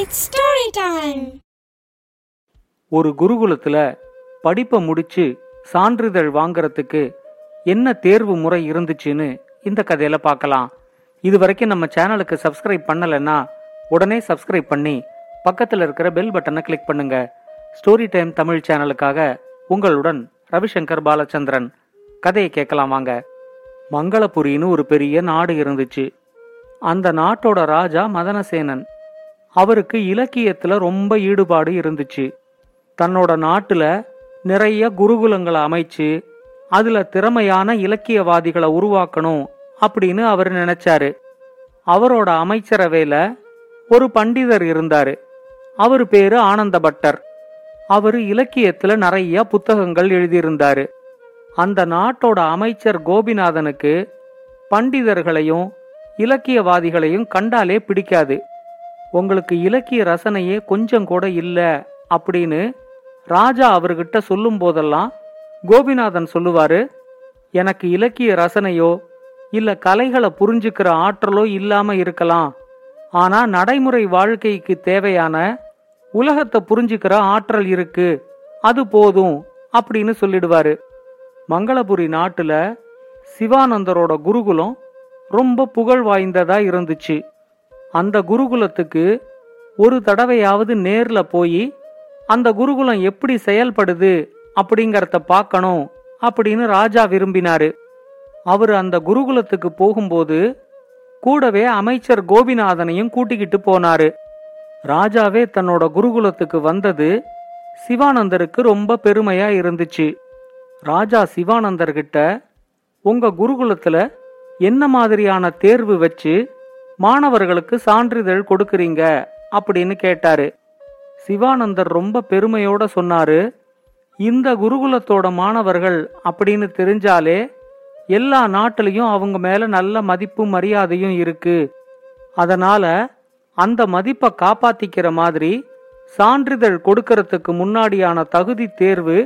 It's story time ஒரு குருகுலத்துல படிப்பை முடிச்சு சான்றிதழ் வாங்குறதுக்கு என்ன தேர்வு முறை இருந்துச்சுன்னு இந்த கதையில பார்க்கலாம். இது வரைக்கும் நம்ம சேனலுக்கு சப்ஸ்கிரைப் பண்ணலைன்னா உடனே சப்ஸ்கிரைப் பண்ணி பக்கத்தில் இருக்கிற பெல் பட்டனை கிளிக் பண்ணுங்க. ஸ்டோரி டைம் தமிழ் சேனலுக்காக உங்களுடன் ரவிசங்கர் பாலச்சந்திரன். கதையை கேட்கலாம் வாங்க. மங்களபுரின்னு ஒரு பெரிய நாடு இருந்துச்சு. அந்த நாட்டோட ராஜா மதனசேனன். அவருக்கு இலக்கியத்துல ரொம்ப ஈடுபாடு இருந்துச்சு. தன்னோட நாட்டுல நிறைய குருகுலங்களை அமைச்சு அதுல திறமையான இலக்கியவாதிகளை உருவாக்கணும் அப்படின்னு அவர் நினைச்சாரு. அவரோட அமைச்சரவையில ஒரு பண்டிதர் இருந்தாரு. அவர் பேரு ஆனந்த பட்டர். அவரு இலக்கியத்துல நிறைய புத்தகங்கள் எழுதியிருந்தாரு. அந்த நாட்டோட அமைச்சர் கோபிநாதனுக்கு பண்டிதர்களையும் இலக்கியவாதிகளையும் கண்டாலே பிடிக்காது. உங்களுக்கு இலக்கிய ரசனையே கொஞ்சம் கூட இல்லை அப்படின்னு ராஜா அவர்கிட்ட சொல்லும் போதெல்லாம் கோபிநாதன் சொல்லுவாரு எனக்கு இலக்கிய ரசனையோ இல்ல கலைகளை புரிஞ்சுக்கிற ஆற்றலோ இல்லாம இருக்கலாம். ஆனா நடைமுறை வாழ்க்கைக்கு தேவையான உலகத்தை புரிஞ்சுக்கிற ஆற்றல் இருக்கு அது போதும் அப்படின்னு சொல்லிடுவாரு. மங்களபுரி நாட்டுல சிவானந்தரோட குருகுலம் ரொம்ப புகழ் வாய்ந்ததா இருந்துச்சு. அந்த குருகுலத்துக்கு ஒரு தடவையாவது நேரில் போய் அந்த குருகுலம் எப்படி செயல்படுது அப்படிங்கறத பார்க்கணும் அப்படின்னு ராஜா விரும்பினாரு. அவர் அந்த குருகுலத்துக்கு போகும்போது கூடவே அமைச்சர் கோபிநாதனையும் கூட்டிக்கிட்டு போனாரு. ராஜாவே தன்னோட குருகுலத்துக்கு வந்தது சிவானந்தருக்கு ரொம்ப பெருமையா இருந்துச்சு. ராஜா சிவானந்தர்கிட்ட உங்க குருகுலத்துல என்ன மாதிரியான தேர்வு வச்சு மாணவர்களுக்கு சான்றிதழ் கொடுக்கறீங்க அப்படின்னு கேட்டாரு. சிவானந்தர் ரொம்ப பெருமையோட சொன்னாரு இந்த குருகுலத்தோட மாணவர்கள் அப்படின்னு தெரிஞ்சாலே எல்லா நாட்டிலையும் அவங்க மேல நல்ல மதிப்பும் மரியாதையும் இருக்கு. அதனால அந்த மதிப்பை காப்பாத்திக்கிற மாதிரி சான்றிதழ் கொடுக்கறதுக்கு முன்னாடியான தகுதி தேர்வு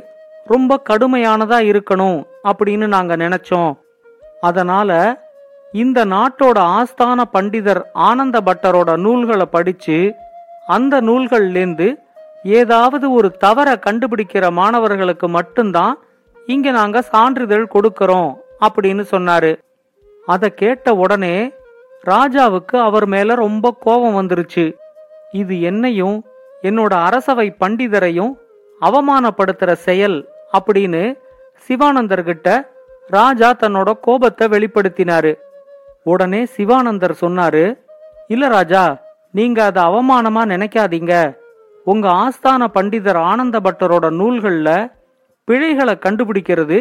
ரொம்ப கடுமையானதா இருக்கணும் அப்படின்னு நாங்க நினைச்சோம். அதனால இந்த நாட்டோட ஆஸ்தான பண்டிதர் ஆனந்த பட்டரோட நூல்களை படிச்சு அந்த நூல்கள்லேருந்து ஏதாவது ஒரு தவற கண்டுபிடிக்கிற மாணவர்களுக்கு மட்டும்தான் இங்க நாங்க சான்றிதழ் கொடுக்கறோம் அப்படின்னு சொன்னாரு. அதை கேட்ட உடனே ராஜாவுக்கு அவர் மேல ரொம்ப கோபம் வந்துருச்சு. இது என்னையும் என்னோட அரசவை பண்டிதரையும் அவமானப்படுத்துற செயல் அப்படின்னு சிவானந்தர்கிட்ட ராஜா தன்னோட கோபத்தை வெளிப்படுத்தினாரு. உடனே சிவானந்தர் சொன்னாரு இல்ல ராஜா நீங்க அதை அவமானமா நினைக்காதீங்க. உங்க ஆஸ்தான பண்டிதர் ஆனந்த பட்டரோட நூல்கள்ல பிழைகளை கண்டுபிடிக்கிறது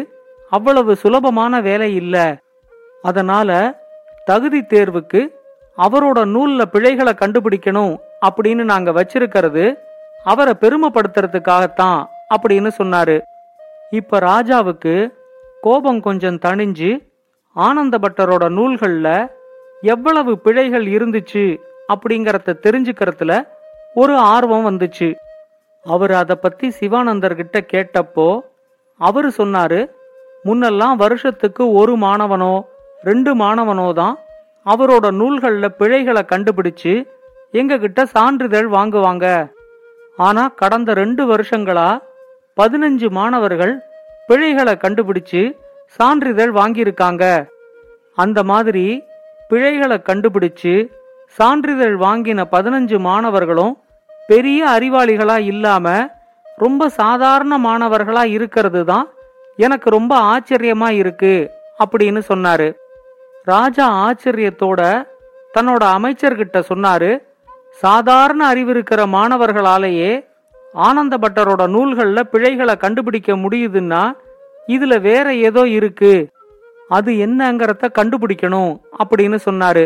அவ்வளவு சுலபமான வேலை இல்ல. அதனால தகுதி தேர்வுக்கு அவரோட நூல்ல பிழைகளை கண்டுபிடிக்கணும் அப்படின்னு நாங்க வச்சிருக்கிறது அவரை பெருமைப்படுத்துறதுக்காகத்தான் அப்படின்னு சொன்னாரு. இப்ப ராஜாவுக்கு கோபம் கொஞ்சம் தணிஞ்சு ஆனந்த பட்டரோட எவ்வளவு பிழைகள் இருந்துச்சு அப்படிங்கறத தெரிஞ்சுக்கிறதுல ஒரு ஆர்வம் வந்துச்சு. அவர் அதை பத்தி சிவானந்தர்கிட்ட கேட்டப்போ அவரு சொன்னாரு முன்னெல்லாம் வருஷத்துக்கு ஒரு மாணவனோ ரெண்டு மாணவனோ தான் அவரோட நூல்களில் பிழைகளை கண்டுபிடிச்சு எங்ககிட்ட சான்றிதழ் வாங்குவாங்க. ஆனா கடந்த ரெண்டு வருஷங்களா பதினஞ்சு மாணவர்கள் பிழைகளை கண்டுபிடிச்சு சான்றிதழ் வாங்கியிருக்காங்க. அந்த மாதிரி பிழைகளை கண்டுபிடிச்சு சான்றிதழ் வாங்கின பதினஞ்சு மாணவர்களும் பெரிய அறிவாளிகளா இல்லாம ரொம்ப சாதாரண மாணவர்களா இருக்கிறது தான் எனக்கு ரொம்ப ஆச்சரியமா இருக்கு அப்படின்னு சொன்னாரு. ராஜா ஆச்சரியத்தோட தன்னோட அமைச்சர்கிட்ட சொன்னாரு சாதாரண அறிவு இருக்கிற மாணவர்களாலேயே ஆனந்த பட்டரோட நூல்களில் பிழைகளை கண்டுபிடிக்க முடியுதுன்னா இதுல வேற ஏதோ இருக்கு. அது என்னங்கறத கண்டுபிடிக்கணும் அப்படின்னு சொன்னாரு.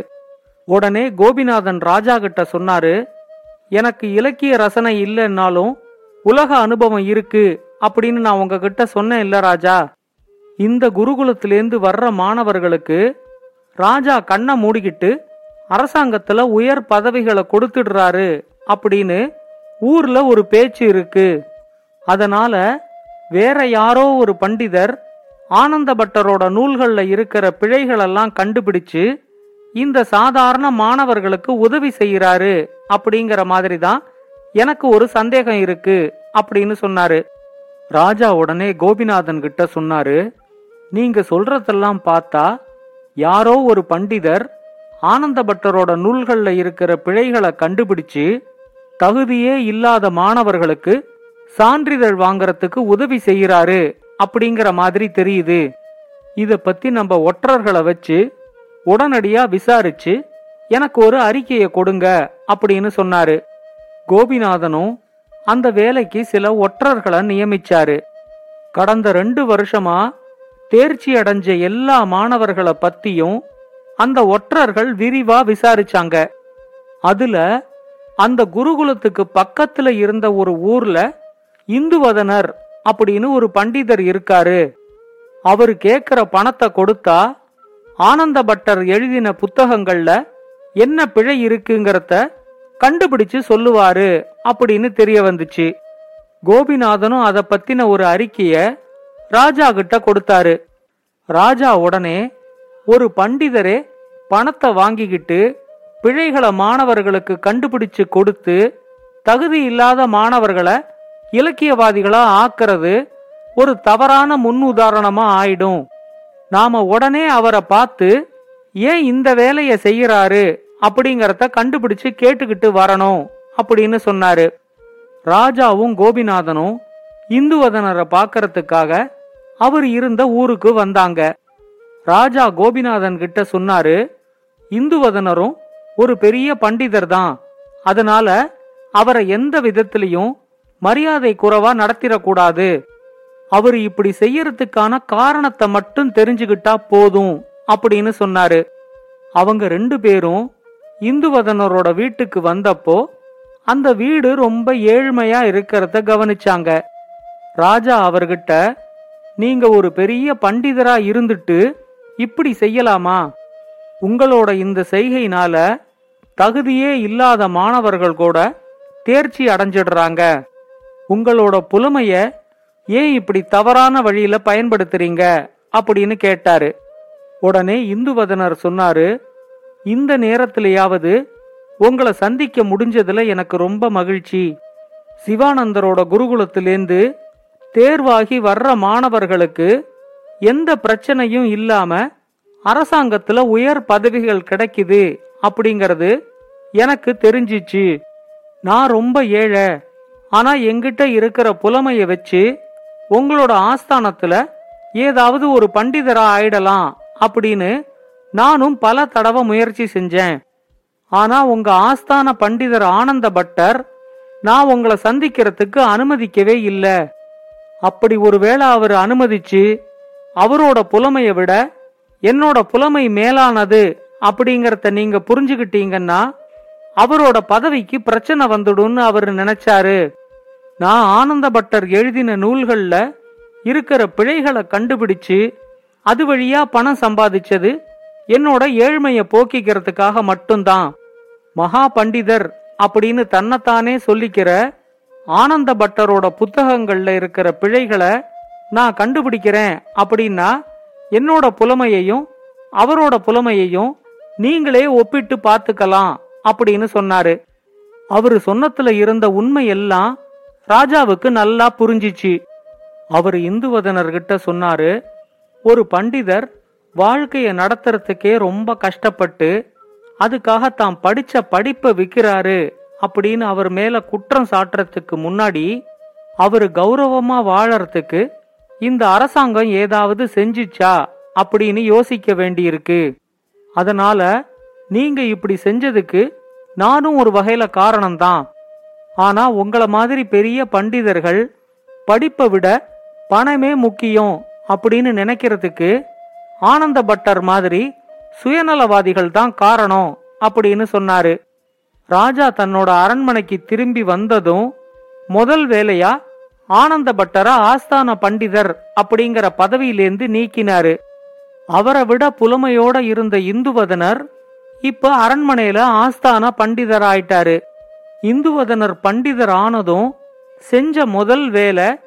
உடனே கோபிநாதன் ராஜா கிட்ட சொன்னாரு எனக்கு இலக்கிய ரசனை இல்லைன்னாலும் உலக அனுபவம் இருக்கு அப்படின்னு நான் உங்ககிட்ட சொன்னேன் இல்ல ராஜா. இந்த குருகுலத்திலேருந்து வர்ற மாணவர்களுக்கு ராஜா கண்ணை மூடிக்கிட்டு அரசாங்கத்துல உயர் பதவிகளை கொடுத்துடுறாரு அப்படின்னு ஊர்ல ஒரு பேச்சு இருக்கு. அதனால வேற யாரோ ஒரு பண்டிதர் ஆனந்த பட்டரோட நூல்களில் இருக்கிற பிழைகளெல்லாம் கண்டுபிடிச்சு இந்த சாதாரண மாணவர்களுக்கு உதவி செய்கிறாரு அப்படிங்கிற மாதிரி தான் எனக்கு ஒரு சந்தேகம் இருக்கு அப்படின்னு சொன்னாரு. ராஜா உடனே கோபிநாதன் கிட்ட சொன்னாரு நீங்க சொல்றதெல்லாம் பார்த்தா யாரோ ஒரு பண்டிதர் ஆனந்த பட்டரோட நூல்களில் இருக்கிற பிழைகளை கண்டுபிடிச்சு தகுதியே இல்லாத மாணவர்களுக்கு சான்றிதழ் வாங்கறதுக்கு உதவி செய்யறாரு அப்படிங்கிற மாதிரி தெரியுது. இத பத்தி நம்ம ஒற்றர்களை வச்சு உடனடியா விசாரிச்சு எனக்கு ஒரு அறிக்கையை கொடுங்க அப்படின்னு சொன்னாரு. கோபிநாதனும் அந்த வேலைக்கு சில ஒற்றர்களை நியமிச்சாரு. கடந்த ரெண்டு வருஷமா தேர்ச்சி அடைஞ்ச எல்லா மாணவர்களை பத்தியும் அந்த ஒற்றர்கள் விரிவா விசாரிச்சாங்க. அதுல அந்த குருகுலத்துக்கு பக்கத்துல இருந்த ஒரு ஊர்ல இந்துவதனர் அப்படின்னு ஒரு பண்டிதர் இருக்காரு. அவரு கேக்குற பணத்தை கொடுத்தா ஆனந்த பட்டர் எழுதின புத்தகங்கள்ல என்ன பிழை இருக்குங்கிறத கண்டுபிடிச்சு சொல்லுவாரு அப்படின்னு தெரிய வந்துச்சு. கோபிநாதனும் அதை பத்தின ஒரு அறிக்கைய ராஜா கிட்ட கொடுத்தாரு. ராஜா உடனே ஒரு பண்டிதரே பணத்தை வாங்கிக்கிட்டு பிழைகளை மாணவர்களுக்கு கண்டுபிடிச்சு கொடுத்து தகுதி இல்லாத மாணவர்களை இலக்கியவாதிகளா ஆக்கிறது ஒரு தவறான முன் உதாரணமா ஆயிடும். நாம உடனே அவரை பார்த்து ஏன் இந்த வேலைய செய்யறாரு அப்படிங்கறத கண்டுபிடிச்சு கேட்டுக்கிட்டு வரணும் அப்படின்னு சொன்னாரு. ராஜாவும் கோபிநாதனும் இந்துவதனரை பார்க்கறதுக்காக அவர் இருந்த ஊருக்கு வந்தாங்க. ராஜா கோபிநாதன் கிட்ட சொன்னாரு இந்துவதனரும் ஒரு பெரிய பண்டிதர் தான் அதனால அவரை எந்த விதத்திலையும் மரியாதை குறைவா நடத்திடக்கூடாது. அவர் இப்படி செய்யறதுக்கான காரணத்தை மட்டும் தெரிஞ்சுக்கிட்டா போதும் அப்படின்னு சொன்னாரு. அவங்க ரெண்டு பேரும் இந்துவதனரோட வீட்டுக்கு வந்தப்போ அந்த வீடு ரொம்ப ஏழ்மையா இருக்கிறத கவனிச்சாங்க. ராஜா அவர்கிட்ட நீங்க ஒரு பெரிய பண்டிதரா இருந்துட்டு இப்படி செய்யலாமா? உங்களோட இந்த செய்கையினால தகுதியே இல்லாத மாணவர்கள் கூட தேர்ச்சி அடைஞ்சிடுறாங்க. உங்களோட புலமைய ஏன் இப்படி தவறான வழியில பயன்படுத்துறீங்க? அப்படின்னு கேட்டாரு. உடனே இந்துவதனர் சொன்னாரு இந்த நேரத்திலேயாவது உங்களை சந்திக்க முடிஞ்சதுல எனக்கு ரொம்ப மகிழ்ச்சி. சிவானந்தரோட குருகுலத்திலேந்து தேர்வாகி வர்ற மாணவர்களுக்கு எந்த பிரச்சனையும் இல்லாம அரசாங்கத்துல உயர் பதவிகள் கிடைக்குது அப்படிங்கறது எனக்கு தெரிஞ்சிச்சு. நான் ரொம்ப ஏழை. ஆனா எங்கிட்ட இருக்கிற புலமைய வச்சு உங்களோட ஆஸ்தானத்துல ஏதாவது ஒரு பண்டிதரா ஆயிடலாம் அப்படின்னு நானும் பல தடவை முயற்சி செஞ்சேன். ஆனா உங்க ஆஸ்தான பண்டிதர் ஆனந்த பட்டர் நான் உங்களை சந்திக்கிறதுக்கு அனுமதிக்கவே இல்லை. அப்படி ஒருவேளை அவர் அனுமதிச்சு அவரோட புலமையை விட என்னோட புலமை மேலானது அப்படிங்கறத நீங்க புரிஞ்சுக்கிட்டீங்கன்னா அவரோட பதவிக்கு பிரச்சனை வந்துடும்னு அவர் நினைச்சாரு. நான் ஆனந்த பட்டர் எழுதின நூல்களில் இருக்கிற பிழைகளை கண்டுபிடிச்சு அது வழியா பணம் சம்பாதிச்சது என்னோட ஏழ்மையை போக்கிக்கிறதுக்காக மட்டும்தான். மகா பண்டிதர் அப்படின்னு தன்னைத்தானே சொல்லிக்கிற ஆனந்த பட்டரோட புத்தகங்கள்ல இருக்கிற பிழைகளை நான் கண்டுபிடிக்கிறேன் அப்படின்னா என்னோட புலமையையும் அவரோட புலமையையும் நீங்களே ஒப்பிட்டு பார்த்துக்கலாம் அப்படின்னு சொன்னாரு. அவரு சொன்னத்துல இருந்த உண்மை எல்லாம் ராஜாவுக்கு நல்லா புரிஞ்சிச்சு. அவர் இந்துவதனர்கிட்ட சொன்னாரு ஒரு பண்டிதர் வாழ்க்கையை நடத்துறதுக்கே ரொம்ப கஷ்டப்பட்டு அதுக்காக தாம் படிச்ச படிப்பை விற்கிறாரு அப்படின்னு அவர் மேல குற்றம் சாட்டுறதுக்கு முன்னாடி அவரு கௌரவமா வாழறதுக்கு இந்த அரசாங்கம் ஏதாவது செஞ்சுச்சா அப்படின்னு யோசிக்க வேண்டியிருக்கு. அதனால நீங்க இப்படி செஞ்சதுக்கு நானும் ஒரு வகையில காரணம்தான். ஆனா உங்கள மாதிரி பெரிய பண்டிதர்கள் படிப்பை விட பணமே முக்கியம் அப்படின்னு நினைக்கிறதுக்கு ஆனந்த பட்டர் மாதிரி சுயநலவாதிகள் தான் காரணம் அப்படின்னு சொன்னாரு. ராஜா தன்னோட அரண்மனைக்கு திரும்பி வந்ததும் முதல் வேலையா ஆனந்த பட்டரா ஆஸ்தான பண்டிதர் அப்படிங்கிற பதவியிலேந்து நீக்கினாரு. அவரை விட புலமையோட இருந்த இந்துவதனர் இப்ப அரண்மனையில ஆஸ்தான பண்டிதர் ஆயிட்டாரு இந்துவதனர் பண்டிதர் ஆனதும் செஞ்ச முதல் வேலை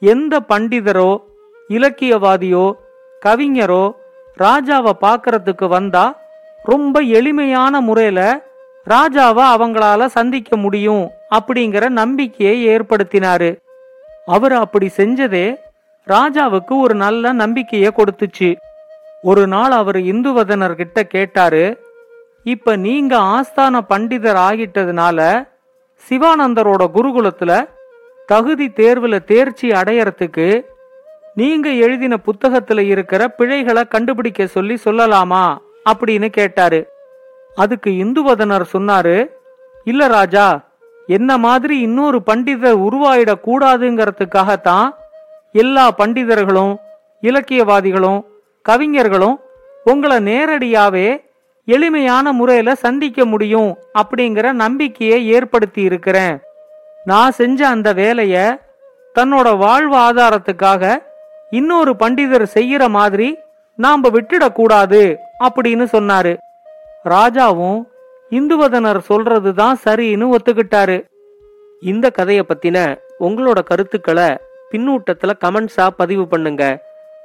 எந்த பண்டிதரோ இலக்கியவாதியோ கவிஞரோ ராஜாவை பார்க்கறதுக்கு வந்தா ரொம்ப எளிமையான முறையில ராஜாவை அவங்களால சந்திக்க முடியும் அப்படிங்கிற நம்பிக்கையை ஏற்படுத்தினாரு. அவர் அப்படி செஞ்சதே ராஜாவுக்கு ஒரு நல்ல நம்பிக்கையை கொடுத்துச்சு. ஒரு நாள் அவர் இந்துவதனர்கிட்ட கேட்டாரு இப்ப நீங்க ஆஸ்தான பண்டிதர் ஆகிட்டதுனால சிவானந்தரோட குருகுலத்துல தகுதி தேர்வுல தேர்ச்சி அடையறதுக்கு நீங்க எழுதின புத்தகத்துல இருக்கிற பிழைகளை கண்டுபிடிக்க சொல்லி சொல்லலாமா அப்படின்னு கேட்டாரு. அதுக்கு இந்துவதனர் சொன்னாரு இல்ல ராஜா என்ன மாதிரி இன்னொரு பண்டிதர் உருவாயிடக் கூடாதுங்கிறதுக்காகத்தான் எல்லா பண்டிதர்களும் இலக்கியவாதிகளும் கவிஞர்களும் உங்களை நேரடியாவே எளிமையான முறையில சந்திக்க முடியும் அப்படிங்கிற நம்பிக்கையை ஏற்படுத்தி இருக்கிறேன். நான் செஞ்ச அந்த வேலைய தன்னோட வாழ்வு ஆதாரத்துக்காக இன்னொரு பண்டிதர் செய்யற மாதிரி நாம விட்டுடக்கூடாது அப்படின்னு சொன்னாரு. ராஜாவும் இந்துவதனர் சொல்றதுதான் சரின்னு ஒத்துக்கிட்டாரு. இந்த கதைய பத்தின உங்களோட கருத்துக்களை பின்னூட்டத்துல கமெண்ட்ஸா பதிவு பண்ணுங்க.